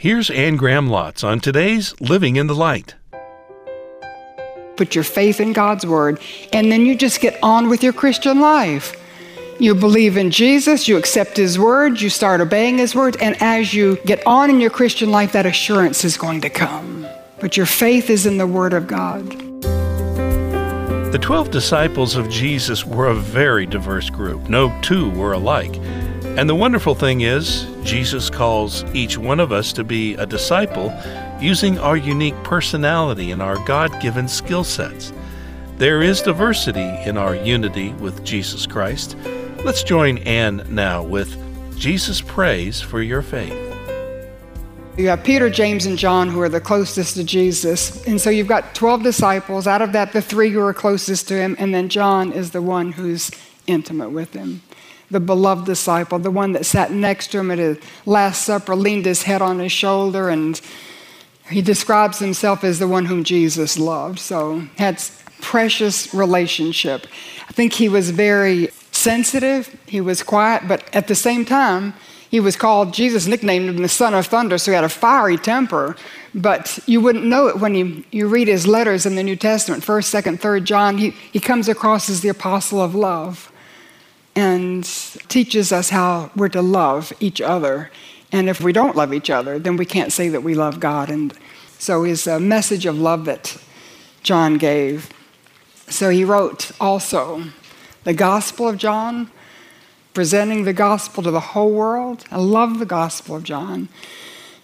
Here's Anne Graham Lotz on today's Living in the Light. Put your faith in God's Word, and then you just get on with your Christian life. You believe in Jesus, you accept His Word, you start obeying His Word, and as you get on in your Christian life, that assurance is going to come. But your faith is in the Word of God. The 12 disciples of Jesus were a very diverse group. No two were alike. And the wonderful thing is, Jesus calls each one of us to be a disciple using our unique personality and our God given skill sets. There is diversity in our unity with Jesus Christ. Let's join Anne now with Jesus prays for your faith. You have Peter, James, and John who are the closest to Jesus. And so you've got 12 disciples. Out of that, the three who are closest to him, and then John is the one who's intimate with him the beloved disciple, the one that sat next to him at his Last Supper, leaned his head on his shoulder, and he describes himself as the one whom Jesus loved. So had precious relationship. I think he was very sensitive. He was quiet, but at the same time, he was called, Jesus nicknamed him the son of thunder, so he had a fiery temper. But you wouldn't know it when you, you read his letters in the New Testament, 1st, 2nd, 3rd John. He, he comes across as the apostle of love and teaches us how we're to love each other. And if we don't love each other, then we can't say that we love God. And so his a message of love that John gave. So he wrote also the Gospel of John, presenting the gospel to the whole world. I love the Gospel of John.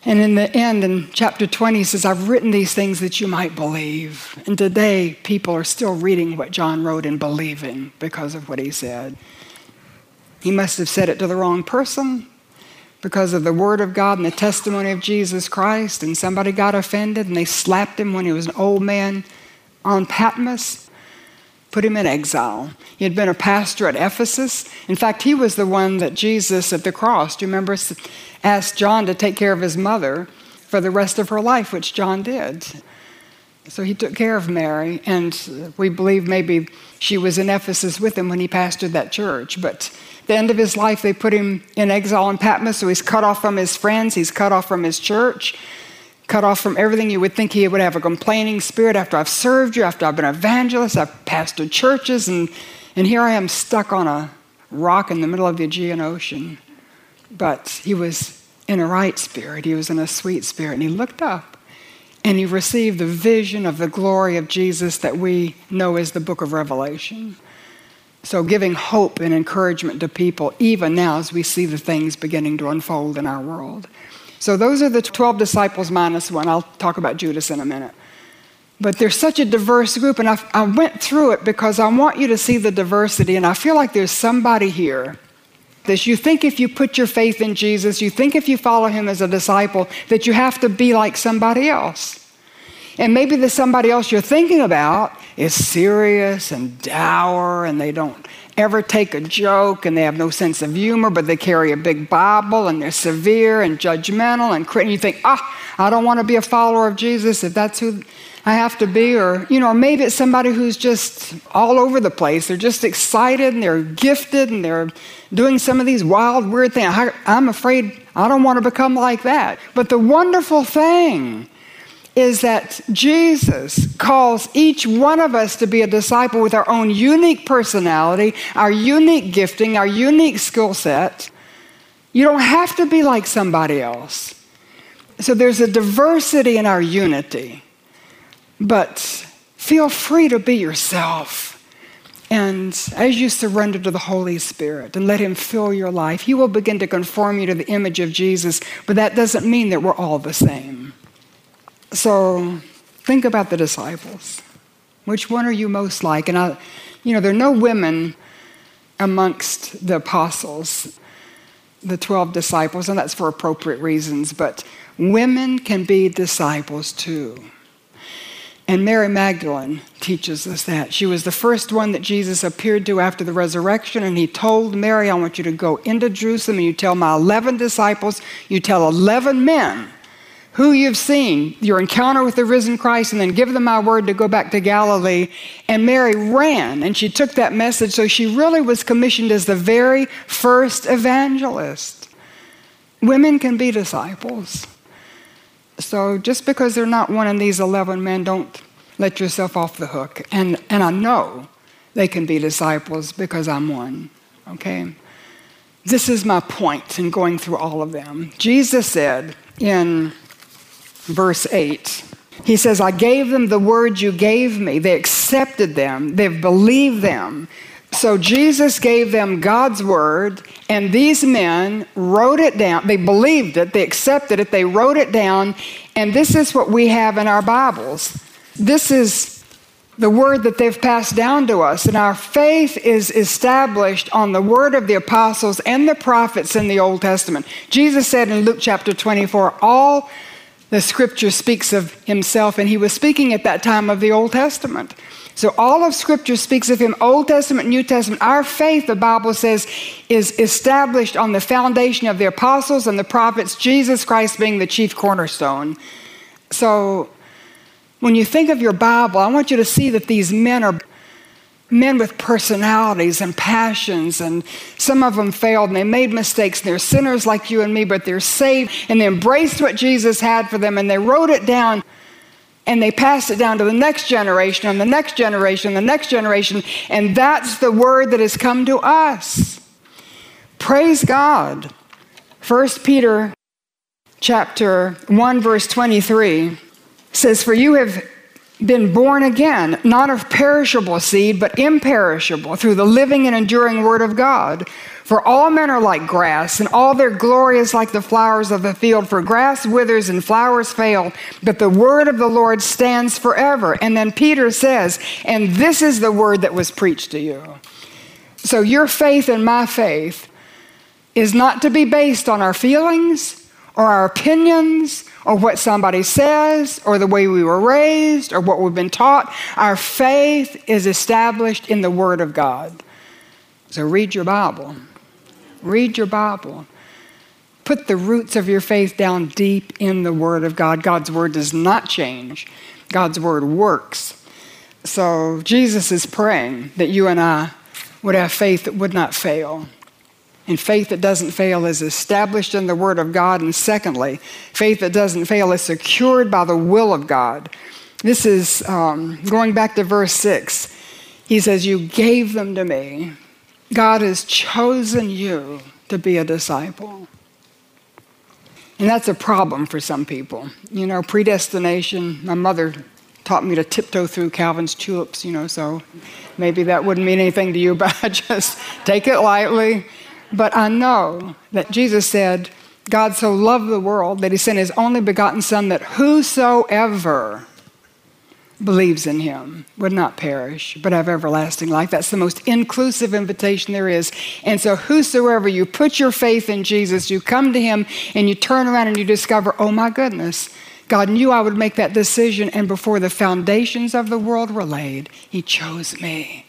And in the end, in chapter 20, he says, I've written these things that you might believe. And today, people are still reading what John wrote and believing because of what he said. He must have said it to the wrong person because of the Word of God and the testimony of Jesus Christ, and somebody got offended and they slapped him when he was an old man on Patmos, put him in exile. He had been a pastor at Ephesus. In fact, he was the one that Jesus at the cross, do you remember, asked John to take care of his mother for the rest of her life, which John did. So he took care of Mary, and we believe maybe she was in Ephesus with him when he pastored that church. But the end of his life, they put him in exile in Patmos, so he's cut off from his friends, he's cut off from his church, cut off from everything. You would think he would have a complaining spirit after I've served you, after I've been an evangelist, I've pastored churches, and, and here I am stuck on a rock in the middle of the Aegean Ocean. But he was in a right spirit, he was in a sweet spirit, and he looked up and he received the vision of the glory of Jesus that we know as the book of Revelation. So, giving hope and encouragement to people, even now as we see the things beginning to unfold in our world. So, those are the 12 disciples minus one. I'll talk about Judas in a minute. But there's such a diverse group, and I, I went through it because I want you to see the diversity, and I feel like there's somebody here this. You think if you put your faith in Jesus, you think if you follow him as a disciple, that you have to be like somebody else. And maybe the somebody else you're thinking about is serious and dour and they don't ever take a joke and they have no sense of humor, but they carry a big Bible and they're severe and judgmental and critical. You think, ah, I don't want to be a follower of Jesus if that's who I have to be. Or, you know, maybe it's somebody who's just all over the place. They're just excited and they're gifted and they're doing some of these wild, weird things. I'm afraid I don't want to become like that. But the wonderful thing is that Jesus calls each one of us to be a disciple with our own unique personality, our unique gifting, our unique skill set. You don't have to be like somebody else. So there's a diversity in our unity. But feel free to be yourself. And as you surrender to the Holy Spirit and let Him fill your life, He will begin to conform you to the image of Jesus. But that doesn't mean that we're all the same. So think about the disciples. Which one are you most like? And I, you know, there are no women amongst the apostles, the 12 disciples, and that's for appropriate reasons, but women can be disciples too. And Mary Magdalene teaches us that. She was the first one that Jesus appeared to after the resurrection, and he told Mary, I want you to go into Jerusalem and you tell my 11 disciples, you tell 11 men who you've seen, your encounter with the risen Christ, and then give them my word to go back to Galilee. And Mary ran and she took that message. So she really was commissioned as the very first evangelist. Women can be disciples. So just because they're not one of these 11 men, don't let yourself off the hook. And, and I know they can be disciples because I'm one, okay? This is my point in going through all of them. Jesus said in verse 8, He says, I gave them the word you gave me. They accepted them, they've believed them. So Jesus gave them God's word, and these men wrote it down. They believed it, they accepted it, they wrote it down, and this is what we have in our Bibles. This is the word that they've passed down to us, and our faith is established on the word of the apostles and the prophets in the Old Testament. Jesus said in Luke chapter 24, All the scripture speaks of himself, and he was speaking at that time of the Old Testament. So all of Scripture speaks of him, Old Testament, New Testament. Our faith, the Bible says, is established on the foundation of the apostles and the prophets, Jesus Christ being the chief cornerstone. So when you think of your Bible, I want you to see that these men are men with personalities and passions, and some of them failed and they made mistakes. and They're sinners like you and me, but they're saved and they embraced what Jesus had for them and they wrote it down and they pass it down to the next generation and the next generation and the next generation. And that's the word that has come to us. Praise god. 1 peter chapter 1 verse 23 says for you have been born again not of perishable seed but imperishable through the living and enduring word of god for all men are like grass, and all their glory is like the flowers of the field. For grass withers and flowers fail, but the word of the Lord stands forever. And then Peter says, And this is the word that was preached to you. So your faith and my faith is not to be based on our feelings or our opinions or what somebody says or the way we were raised or what we've been taught. Our faith is established in the Word of God. So read your Bible. Read your Bible. Put the roots of your faith down deep in the Word of God. God's Word does not change, God's Word works. So Jesus is praying that you and I would have faith that would not fail. And faith that doesn't fail is established in the Word of God. And secondly, faith that doesn't fail is secured by the will of God. This is um, going back to verse 6. He says, You gave them to me, God has chosen you to be a disciple. And that's a problem for some people. You know, predestination, my mother taught me to tiptoe through Calvin's tulips, you know, so maybe that wouldn't mean anything to you, but I just take it lightly. But I know that Jesus said, God so loved the world that he sent his only begotten Son that whosoever believes in him would not perish, but have everlasting life. That's the most inclusive invitation there is. And so, whosoever you put your faith in Jesus, you come to him and you turn around and you discover, oh my goodness, God knew I would make that decision. And before the foundations of the world were laid, he chose me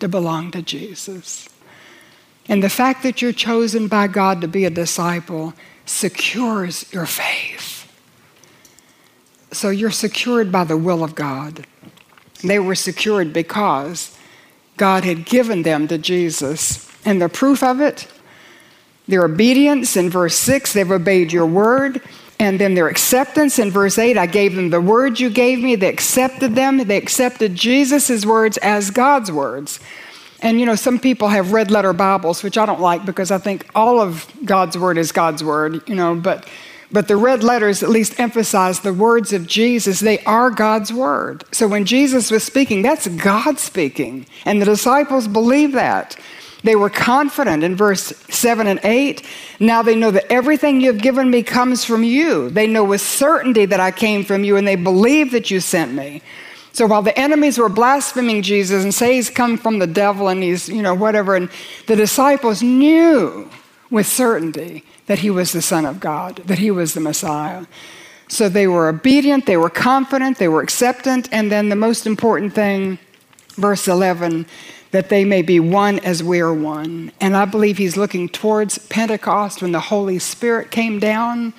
to belong to Jesus. And the fact that you're chosen by God to be a disciple secures your faith. So you're secured by the will of God. They were secured because God had given them to Jesus. And the proof of it, their obedience in verse 6, they've obeyed your word. And then their acceptance in verse 8, I gave them the words you gave me. They accepted them. They accepted Jesus' words as God's words. And you know, some people have red letter Bibles, which I don't like because I think all of God's word is God's word, you know, but but the red letters at least emphasize the words of Jesus. They are God's word. So when Jesus was speaking, that's God speaking. And the disciples believed that. They were confident in verse 7 and 8. Now they know that everything you've given me comes from you. They know with certainty that I came from you, and they believe that you sent me. So while the enemies were blaspheming Jesus and say he's come from the devil and he's, you know, whatever, and the disciples knew with certainty that he was the Son of God, that he was the Messiah. So they were obedient, they were confident, they were acceptant, and then the most important thing, verse 11, that they may be one as we are one. And I believe he's looking towards Pentecost when the Holy Spirit came down,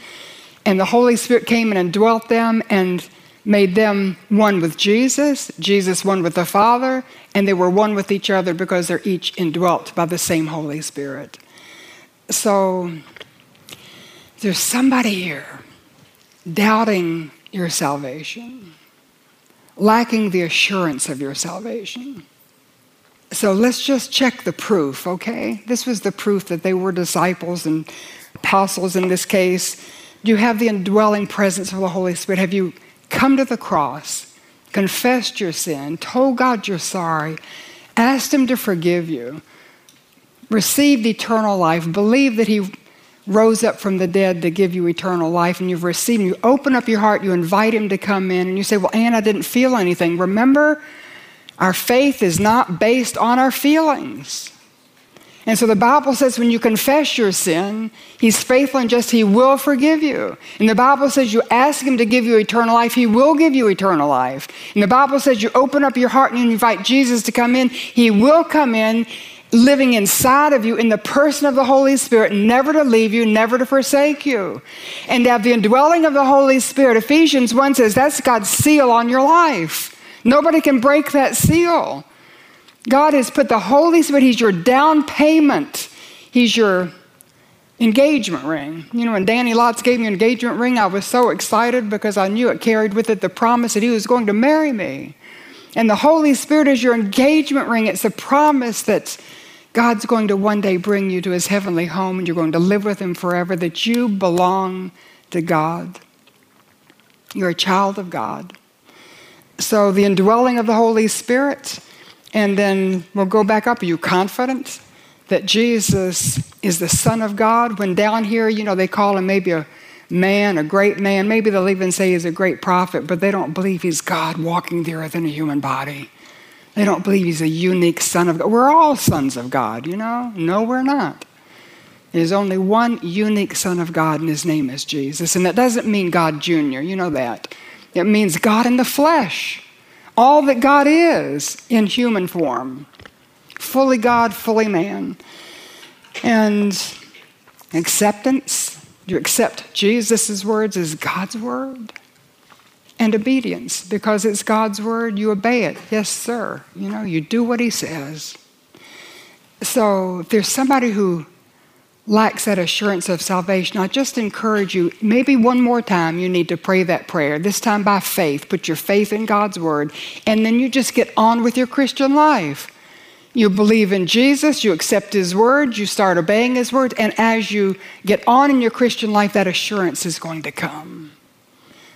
and the Holy Spirit came in and indwelt them and made them one with Jesus, Jesus one with the Father, and they were one with each other because they're each indwelt by the same Holy Spirit. So there's somebody here doubting your salvation, lacking the assurance of your salvation. So let's just check the proof, okay? This was the proof that they were disciples and apostles in this case. Do you have the indwelling presence of the Holy Spirit? Have you come to the cross, confessed your sin, told God you're sorry, asked Him to forgive you, received eternal life, believe that He rose up from the dead to give you eternal life, and you've received Him? You open up your heart, you invite Him to come in, and you say, Well, Anne, I didn't feel anything. Remember, our faith is not based on our feelings. And so the Bible says when you confess your sin, He's faithful and just, He will forgive you. And the Bible says you ask Him to give you eternal life, He will give you eternal life. And the Bible says you open up your heart and you invite Jesus to come in, He will come in, living inside of you in the person of the Holy Spirit, never to leave you, never to forsake you. And to have the indwelling of the Holy Spirit, Ephesians 1 says that's God's seal on your life. Nobody can break that seal. God has put the Holy Spirit, He's your down payment. He's your engagement ring. You know, when Danny Lotz gave me an engagement ring, I was so excited because I knew it carried with it the promise that He was going to marry me. And the Holy Spirit is your engagement ring. It's a promise that God's going to one day bring you to His heavenly home and you're going to live with Him forever, that you belong to God. You're a child of God. So, the indwelling of the Holy Spirit and then we'll go back up. Are you confident that Jesus is the Son of God? When down here, you know, they call him maybe a man, a great man. Maybe they'll even say he's a great prophet, but they don't believe he's God walking the earth in a human body. They don't believe he's a unique Son of God. We're all sons of God, you know? No, we're not. There's only one unique Son of God, and his name is Jesus. And that doesn't mean God Jr., you know that. It means God in the flesh all that God is in human form fully God, fully man. And acceptance, you accept Jesus' words as God's word. And obedience, because it's God's word, you obey it. Yes, sir. You know, you do what he says. So if there's somebody who lacks that assurance of salvation, I just encourage you, maybe one more time you need to pray that prayer, this time by faith. Put your faith in God's word, and then you just get on with your Christian life. You believe in Jesus, you accept his word, you start obeying his word, and as you get on in your Christian life, that assurance is going to come.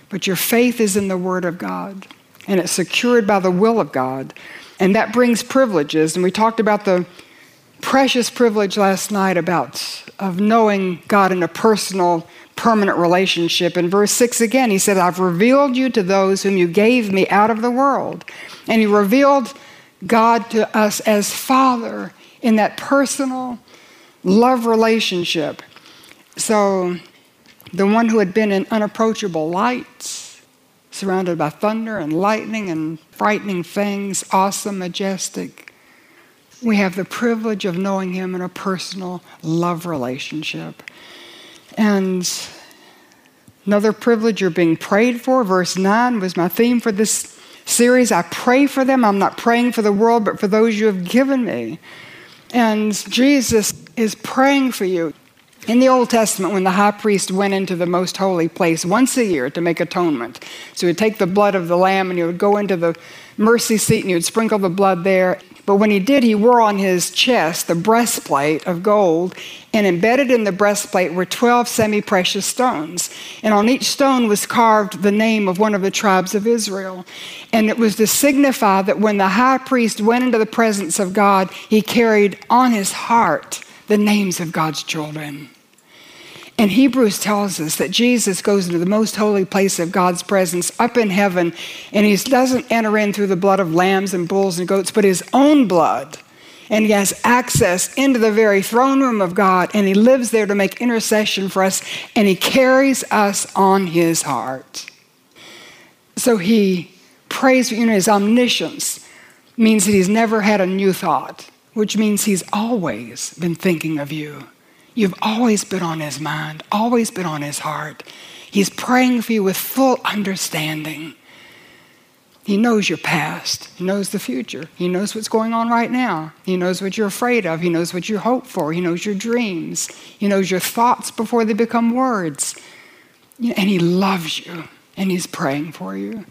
But your faith is in the word of God, and it's secured by the will of God. And that brings privileges. And we talked about the precious privilege last night about of knowing God in a personal, permanent relationship. In verse 6 again, he said, I've revealed you to those whom you gave me out of the world. And he revealed God to us as Father in that personal love relationship. So, the one who had been in unapproachable lights, surrounded by thunder and lightning and frightening things, awesome, majestic, we have the privilege of knowing Him in a personal love relationship. And another privilege you're being prayed for. Verse 9 was my theme for this series. I pray for them. I'm not praying for the world, but for those you have given me. And Jesus is praying for you. In the Old Testament, when the high priest went into the most holy place once a year to make atonement, so he would take the blood of the lamb and he would go into the mercy seat and he would sprinkle the blood there. But when he did, he wore on his chest the breastplate of gold, and embedded in the breastplate were 12 semi precious stones. And on each stone was carved the name of one of the tribes of Israel. And it was to signify that when the high priest went into the presence of God, he carried on his heart the names of God's children. And Hebrews tells us that Jesus goes into the most holy place of God's presence up in heaven, and he doesn't enter in through the blood of lambs and bulls and goats, but his own blood. And he has access into the very throne room of God, and he lives there to make intercession for us, and he carries us on his heart. So he prays for you know, his omniscience means that he's never had a new thought, which means he's always been thinking of you. You've always been on his mind, always been on his heart. He's praying for you with full understanding. He knows your past. He knows the future. He knows what's going on right now. He knows what you're afraid of. He knows what you hope for. He knows your dreams. He knows your thoughts before they become words. and He loves you and He's praying for you.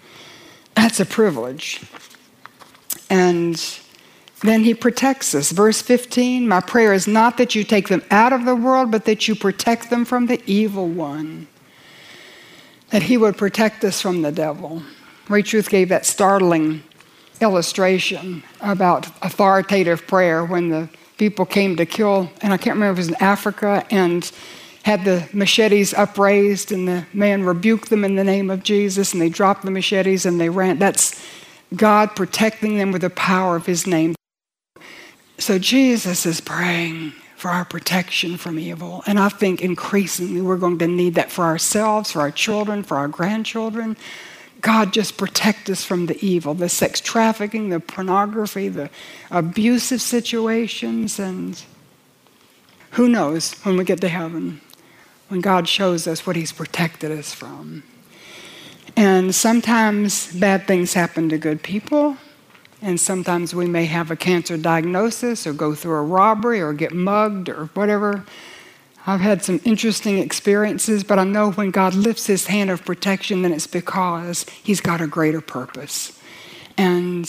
That's a privilege. And then He protects us. Verse 15 My prayer is not that you take them out of the world, but that you protect them from the evil one. That He would protect us from the devil. Ray Truth gave that startling illustration about authoritative prayer when the people came to kill, and I can't remember if it was in Africa, and had the machetes upraised, and the man rebuked them in the name of Jesus, and they dropped the machetes and they ran. That's God protecting them with the power of his name. So Jesus is praying for our protection from evil. And I think increasingly we're going to need that for ourselves, for our children, for our grandchildren. God, just protect us from the evil, the sex trafficking, the pornography, the abusive situations, and who knows when we get to heaven when God shows us what He's protected us from. And sometimes bad things happen to good people, and sometimes we may have a cancer diagnosis or go through a robbery or get mugged or whatever. I've had some interesting experiences, but I know when God lifts his hand of protection, then it's because he's got a greater purpose. And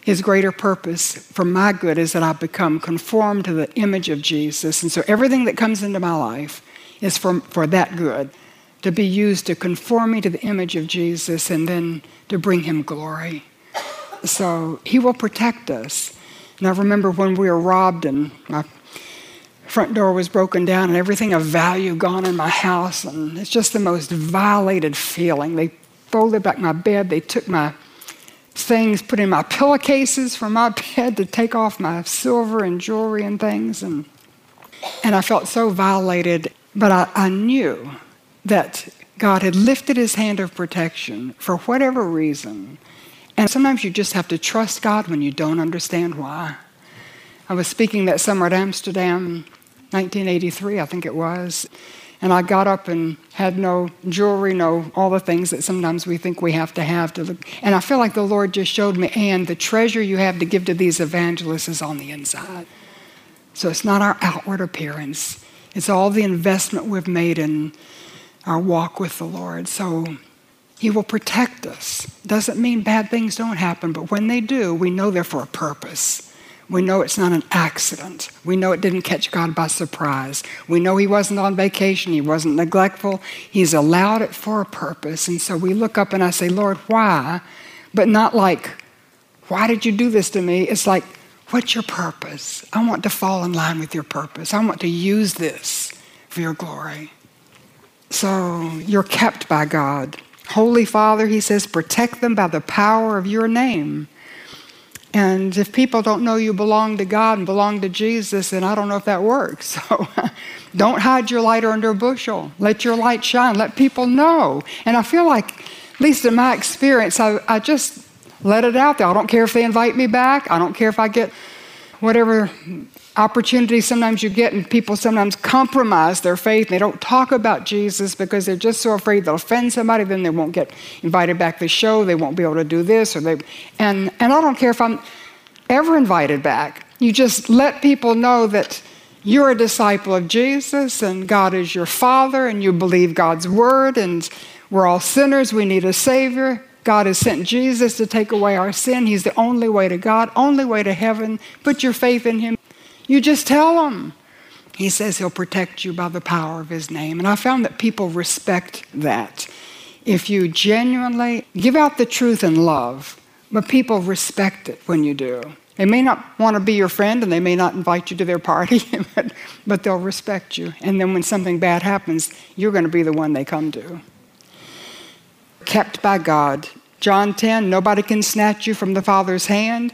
his greater purpose for my good is that I become conformed to the image of Jesus. And so everything that comes into my life is for, for that good, to be used to conform me to the image of Jesus and then to bring him glory. So he will protect us. And I remember when we were robbed and my front door was broken down and everything of value gone in my house, and it's just the most violated feeling. They folded back my bed, they took my things, put in my pillowcases from my bed to take off my silver and jewelry and things, and and I felt so violated. But I, I knew that God had lifted his hand of protection for whatever reason. And sometimes you just have to trust God when you don't understand why. I was speaking that summer at Amsterdam, 1983, I think it was. And I got up and had no jewelry, no all the things that sometimes we think we have to have to look. And I feel like the Lord just showed me, and the treasure you have to give to these evangelists is on the inside. So it's not our outward appearance, it's all the investment we've made in our walk with the Lord. So He will protect us. Doesn't mean bad things don't happen, but when they do, we know they're for a purpose. We know it's not an accident. We know it didn't catch God by surprise. We know He wasn't on vacation. He wasn't neglectful. He's allowed it for a purpose. And so we look up and I say, Lord, why? But not like, why did you do this to me? It's like, What's your purpose? I want to fall in line with your purpose. I want to use this for your glory. So you're kept by God. Holy Father, he says, protect them by the power of your name. And if people don't know you belong to God and belong to Jesus, then I don't know if that works. So don't hide your light under a bushel. Let your light shine. Let people know. And I feel like, at least in my experience, I, I just let it out there. I don't care if they invite me back. I don't care if I get whatever opportunity sometimes you get, and people sometimes compromise their faith. And They don't talk about Jesus because they're just so afraid they'll offend somebody, then they won't get invited back to the show, they won't be able to do this, or they and and I don't care if I'm ever invited back. You just let people know that you're a disciple of Jesus and God is your father and you believe God's word and we're all sinners, we need a savior. God has sent Jesus to take away our sin. He's the only way to God, only way to heaven. Put your faith in Him. You just tell Him. He says He'll protect you by the power of His name. And I found that people respect that. If you genuinely give out the truth in love, but people respect it when you do. They may not want to be your friend and they may not invite you to their party, but, but they'll respect you. And then when something bad happens, you're going to be the one they come to kept by God. John 10, nobody can snatch you from the Father's hand.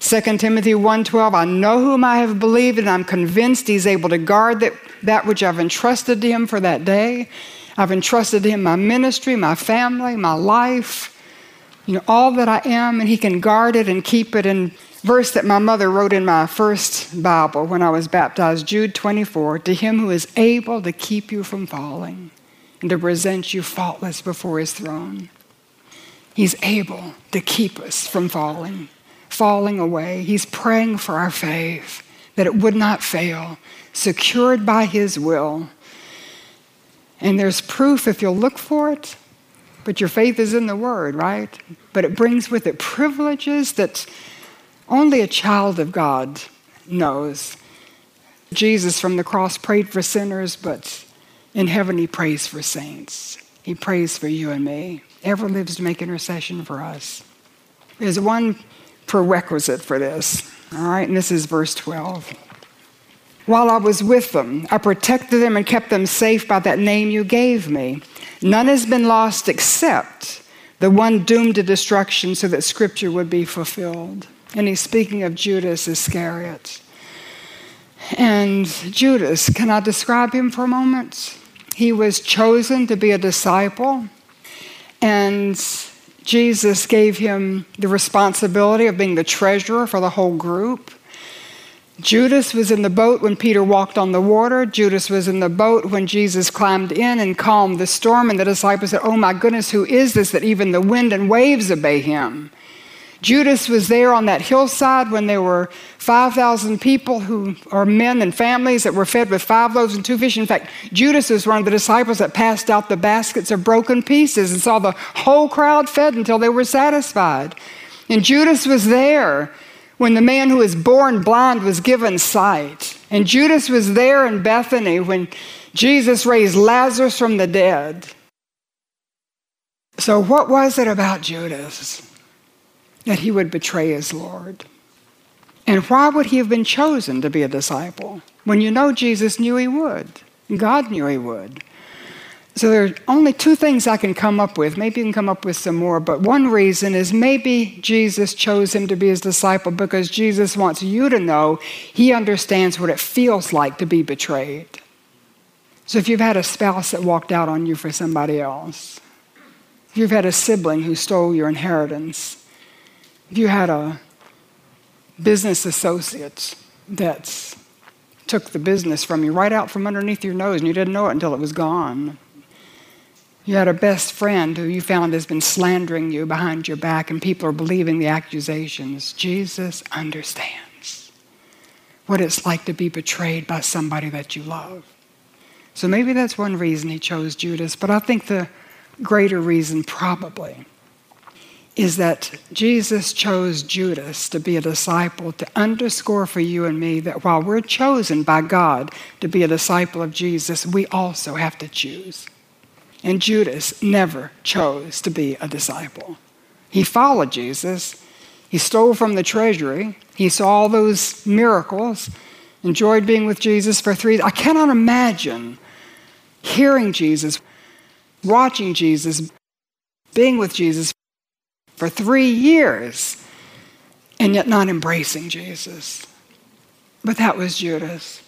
2 Timothy 1:12 I know whom I have believed and I'm convinced he's able to guard that, that which I've entrusted to him for that day. I've entrusted to him my ministry, my family, my life, you know, all that I am, and he can guard it and keep it. And verse that my mother wrote in my first Bible when I was baptized, Jude 24, to him who is able to keep you from falling and to present you faultless before his throne. He's able to keep us from falling, falling away. He's praying for our faith that it would not fail, secured by his will. And there's proof if you'll look for it, but your faith is in the Word, right? But it brings with it privileges that only a child of God knows. Jesus from the cross prayed for sinners, but in heaven he prays for saints. He prays for you and me. Ever lives to make intercession for us. There's one prerequisite for this, all right, and this is verse 12. While I was with them, I protected them and kept them safe by that name you gave me. None has been lost except the one doomed to destruction so that scripture would be fulfilled. And he's speaking of Judas Iscariot. And Judas, can I describe him for a moment? He was chosen to be a disciple, and Jesus gave him the responsibility of being the treasurer for the whole group. Judas was in the boat when Peter walked on the water. Judas was in the boat when Jesus climbed in and calmed the storm. And the disciples said, Oh my goodness, who is this that even the wind and waves obey him? Judas was there on that hillside when there were 5,000 people who are men and families that were fed with five loaves and two fish. In fact, Judas was one of the disciples that passed out the baskets of broken pieces and saw the whole crowd fed until they were satisfied. And Judas was there when the man who was born blind was given sight. And Judas was there in Bethany when Jesus raised Lazarus from the dead. So, what was it about Judas that he would betray his Lord? And why would he have been chosen to be a disciple when you know Jesus knew he would? God knew he would. So there are only two things I can come up with. Maybe you can come up with some more, but one reason is maybe Jesus chose him to be his disciple because Jesus wants you to know he understands what it feels like to be betrayed. So if you've had a spouse that walked out on you for somebody else, if you've had a sibling who stole your inheritance, if you had a business associate that took the business from you right out from underneath your nose and you didn't know it until it was gone you had a best friend who you found has been slandering you behind your back, and people are believing the accusations. Jesus understands what it's like to be betrayed by somebody that you love. So maybe that's one reason he chose Judas, but I think the greater reason probably is that Jesus chose Judas to be a disciple to underscore for you and me that while we're chosen by God to be a disciple of Jesus, we also have to choose. And Judas never chose to be a disciple. He followed Jesus. He stole from the treasury. He saw all those miracles, enjoyed being with Jesus for three. I cannot imagine hearing Jesus, watching Jesus, being with Jesus for three years, and yet not embracing Jesus. But that was Judas.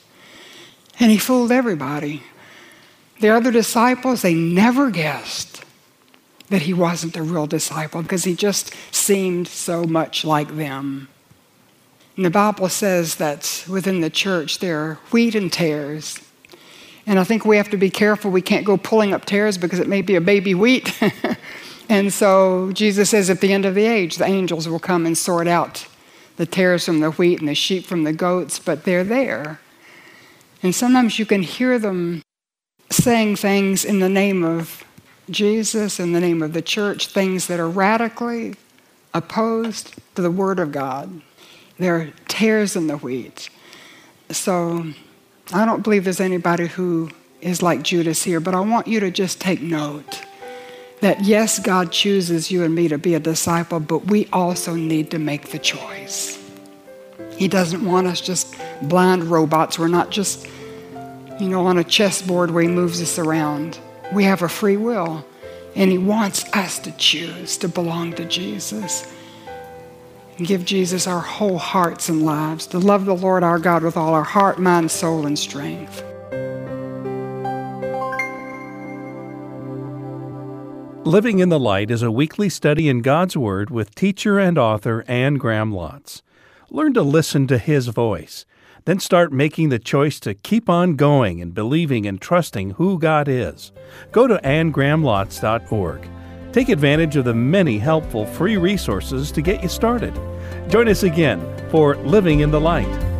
And he fooled everybody. The other disciples, they never guessed that he wasn't a real disciple because he just seemed so much like them. And the Bible says that within the church there are wheat and tares. And I think we have to be careful. We can't go pulling up tares because it may be a baby wheat. and so Jesus says at the end of the age, the angels will come and sort out the tares from the wheat and the sheep from the goats, but they're there. And sometimes you can hear them saying things in the name of Jesus, in the name of the church, things that are radically opposed to the Word of God. They're tares in the wheat. So I don't believe there's anybody who is like Judas here, but I want you to just take note that yes, God chooses you and me to be a disciple, but we also need to make the choice. He doesn't want us just blind robots. We're not just you know, on a chessboard where He moves us around. We have a free will, and He wants us to choose to belong to Jesus. Give Jesus our whole hearts and lives, to love the Lord our God with all our heart, mind, soul, and strength. Living in the Light is a weekly study in God's Word with teacher and author Anne Graham Lotz. Learn to listen to His voice then start making the choice to keep on going and believing and trusting who God is. Go to annegrahamlotz.org. Take advantage of the many helpful free resources to get you started. Join us again for Living in the Light.